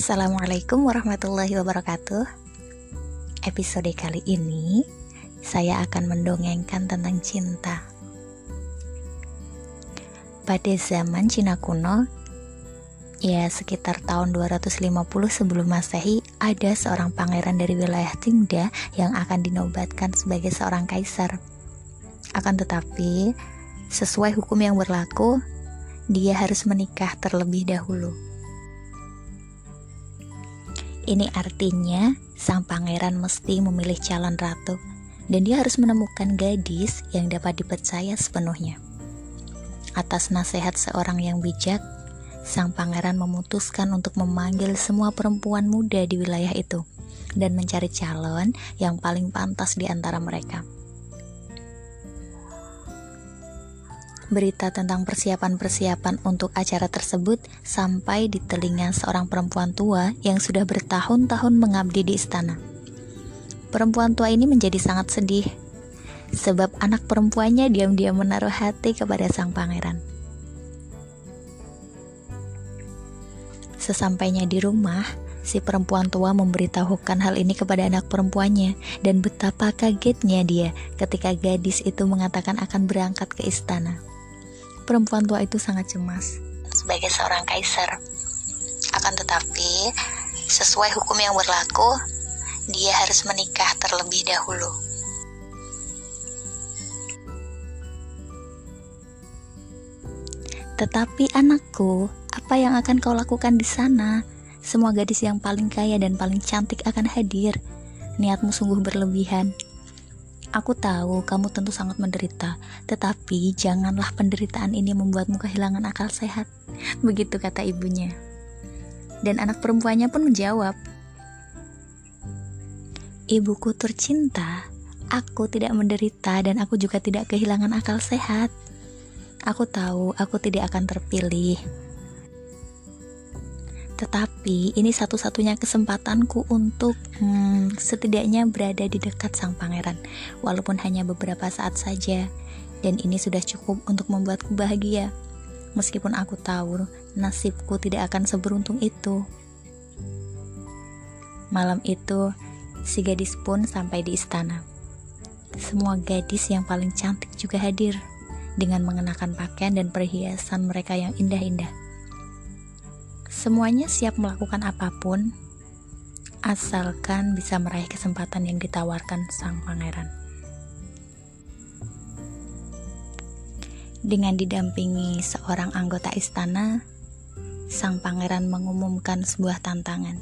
Assalamualaikum warahmatullahi wabarakatuh. Episode kali ini saya akan mendongengkan tentang cinta. Pada zaman Cina kuno, ya sekitar tahun 250 sebelum Masehi, ada seorang pangeran dari wilayah Qingda yang akan dinobatkan sebagai seorang kaisar. Akan tetapi, sesuai hukum yang berlaku, dia harus menikah terlebih dahulu. Ini artinya sang pangeran mesti memilih calon ratu dan dia harus menemukan gadis yang dapat dipercaya sepenuhnya. Atas nasihat seorang yang bijak, sang pangeran memutuskan untuk memanggil semua perempuan muda di wilayah itu dan mencari calon yang paling pantas di antara mereka. Berita tentang persiapan-persiapan untuk acara tersebut sampai di telinga seorang perempuan tua yang sudah bertahun-tahun mengabdi di istana. Perempuan tua ini menjadi sangat sedih sebab anak perempuannya diam-diam menaruh hati kepada sang pangeran. Sesampainya di rumah, si perempuan tua memberitahukan hal ini kepada anak perempuannya dan betapa kagetnya dia ketika gadis itu mengatakan akan berangkat ke istana perempuan tua itu sangat cemas sebagai seorang kaisar. Akan tetapi, sesuai hukum yang berlaku, dia harus menikah terlebih dahulu. Tetapi anakku, apa yang akan kau lakukan di sana? Semua gadis yang paling kaya dan paling cantik akan hadir. Niatmu sungguh berlebihan. Aku tahu kamu tentu sangat menderita, tetapi janganlah penderitaan ini membuatmu kehilangan akal sehat. Begitu kata ibunya. Dan anak perempuannya pun menjawab, Ibuku tercinta, aku tidak menderita dan aku juga tidak kehilangan akal sehat. Aku tahu aku tidak akan terpilih, tetapi ini satu-satunya kesempatanku untuk hmm, setidaknya berada di dekat sang pangeran, walaupun hanya beberapa saat saja. Dan ini sudah cukup untuk membuatku bahagia. Meskipun aku tahu nasibku tidak akan seberuntung itu. Malam itu, si gadis pun sampai di istana. Semua gadis yang paling cantik juga hadir dengan mengenakan pakaian dan perhiasan mereka yang indah-indah. Semuanya siap melakukan apa pun, asalkan bisa meraih kesempatan yang ditawarkan sang pangeran. Dengan didampingi seorang anggota istana, sang pangeran mengumumkan sebuah tantangan.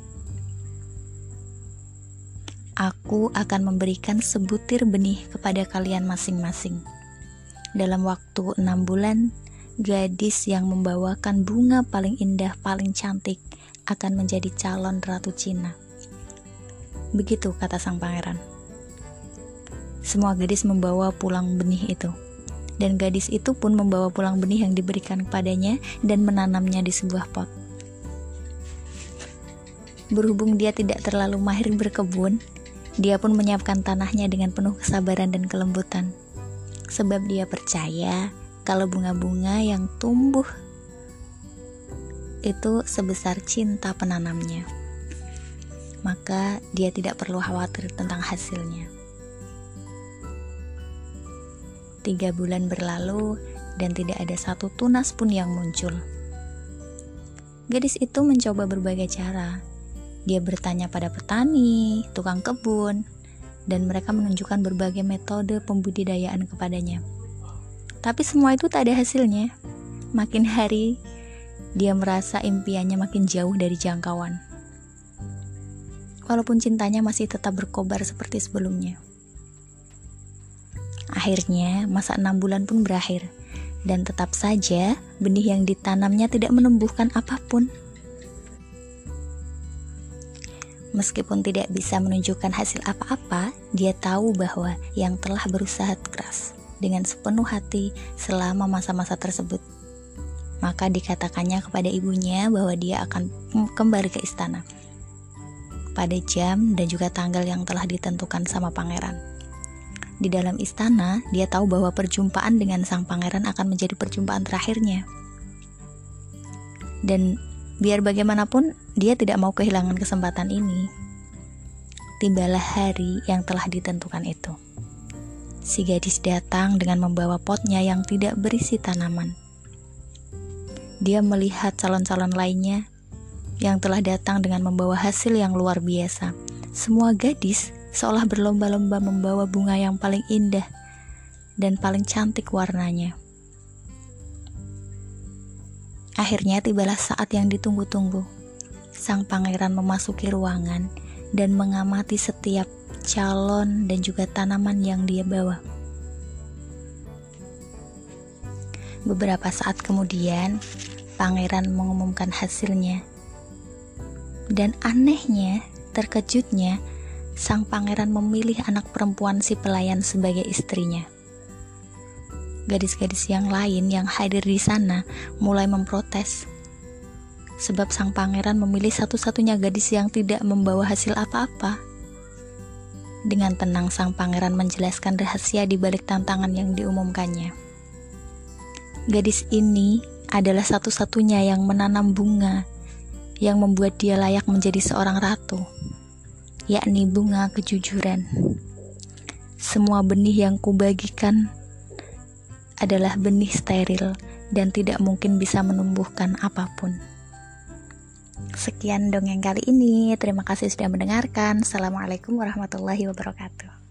Aku akan memberikan sebutir benih kepada kalian masing-masing. Dalam waktu enam bulan, gadis yang membawakan bunga paling indah, paling cantik akan menjadi calon ratu Cina. Begitu kata sang pangeran. Semua gadis membawa pulang benih itu. Dan gadis itu pun membawa pulang benih yang diberikan kepadanya dan menanamnya di sebuah pot. Berhubung dia tidak terlalu mahir berkebun, dia pun menyiapkan tanahnya dengan penuh kesabaran dan kelembutan. Sebab dia percaya kalau bunga-bunga yang tumbuh itu sebesar cinta penanamnya, maka dia tidak perlu khawatir tentang hasilnya. Tiga bulan berlalu dan tidak ada satu tunas pun yang muncul. Gadis itu mencoba berbagai cara. Dia bertanya pada petani, tukang kebun, dan mereka menunjukkan berbagai metode pembudidayaan kepadanya. Tapi semua itu tak ada hasilnya. Makin hari, dia merasa impiannya makin jauh dari jangkauan. Walaupun cintanya masih tetap berkobar seperti sebelumnya. Akhirnya, masa enam bulan pun berakhir, dan tetap saja benih yang ditanamnya tidak menumbuhkan apa pun. Meskipun tidak bisa menunjukkan hasil apa-apa, dia tahu bahwa yang telah berusaha keras dengan sepenuh hati selama masa-masa tersebut. Maka dikatakannya kepada ibunya bahwa dia akan kembali ke istana pada jam dan juga tanggal yang telah ditentukan sama pangeran. Di dalam istana, dia tahu bahwa perjumpaan dengan sang pangeran akan menjadi perjumpaan terakhirnya. Dan biar bagaimanapun dia tidak mau kehilangan kesempatan ini. Tibalah hari yang telah ditentukan itu. Si gadis datang dengan membawa potnya yang tidak berisi tanaman. Dia melihat calon-calon lainnya yang telah datang dengan membawa hasil yang luar biasa. Semua gadis seolah berlomba-lomba membawa bunga yang paling indah dan paling cantik warnanya. Akhirnya tibalah saat yang ditunggu-tunggu. Sang pangeran memasuki ruangan dan mengamati setiap calon dan juga tanaman yang dia bawa. Beberapa saat kemudian, pangeran mengumumkan hasilnya. Dan anehnya, terkejutnya, sang pangeran memilih anak perempuan si pelayan sebagai istrinya gadis-gadis yang lain yang hadir di sana mulai memprotes. Sebab sang pangeran memilih satu-satunya gadis yang tidak membawa hasil apa-apa. Dengan tenang sang pangeran menjelaskan rahasia di balik tantangan yang diumumkannya. Gadis ini adalah satu-satunya yang menanam bunga yang membuat dia layak menjadi seorang ratu, yakni bunga kejujuran. Semua benih yang kubagikan adalah benih steril dan tidak mungkin bisa menumbuhkan apa pun. Sekian dongeng kali ini. Terima kasih sudah mendengarkan. Assalamualaikum warahmatullahi wabarakatuh.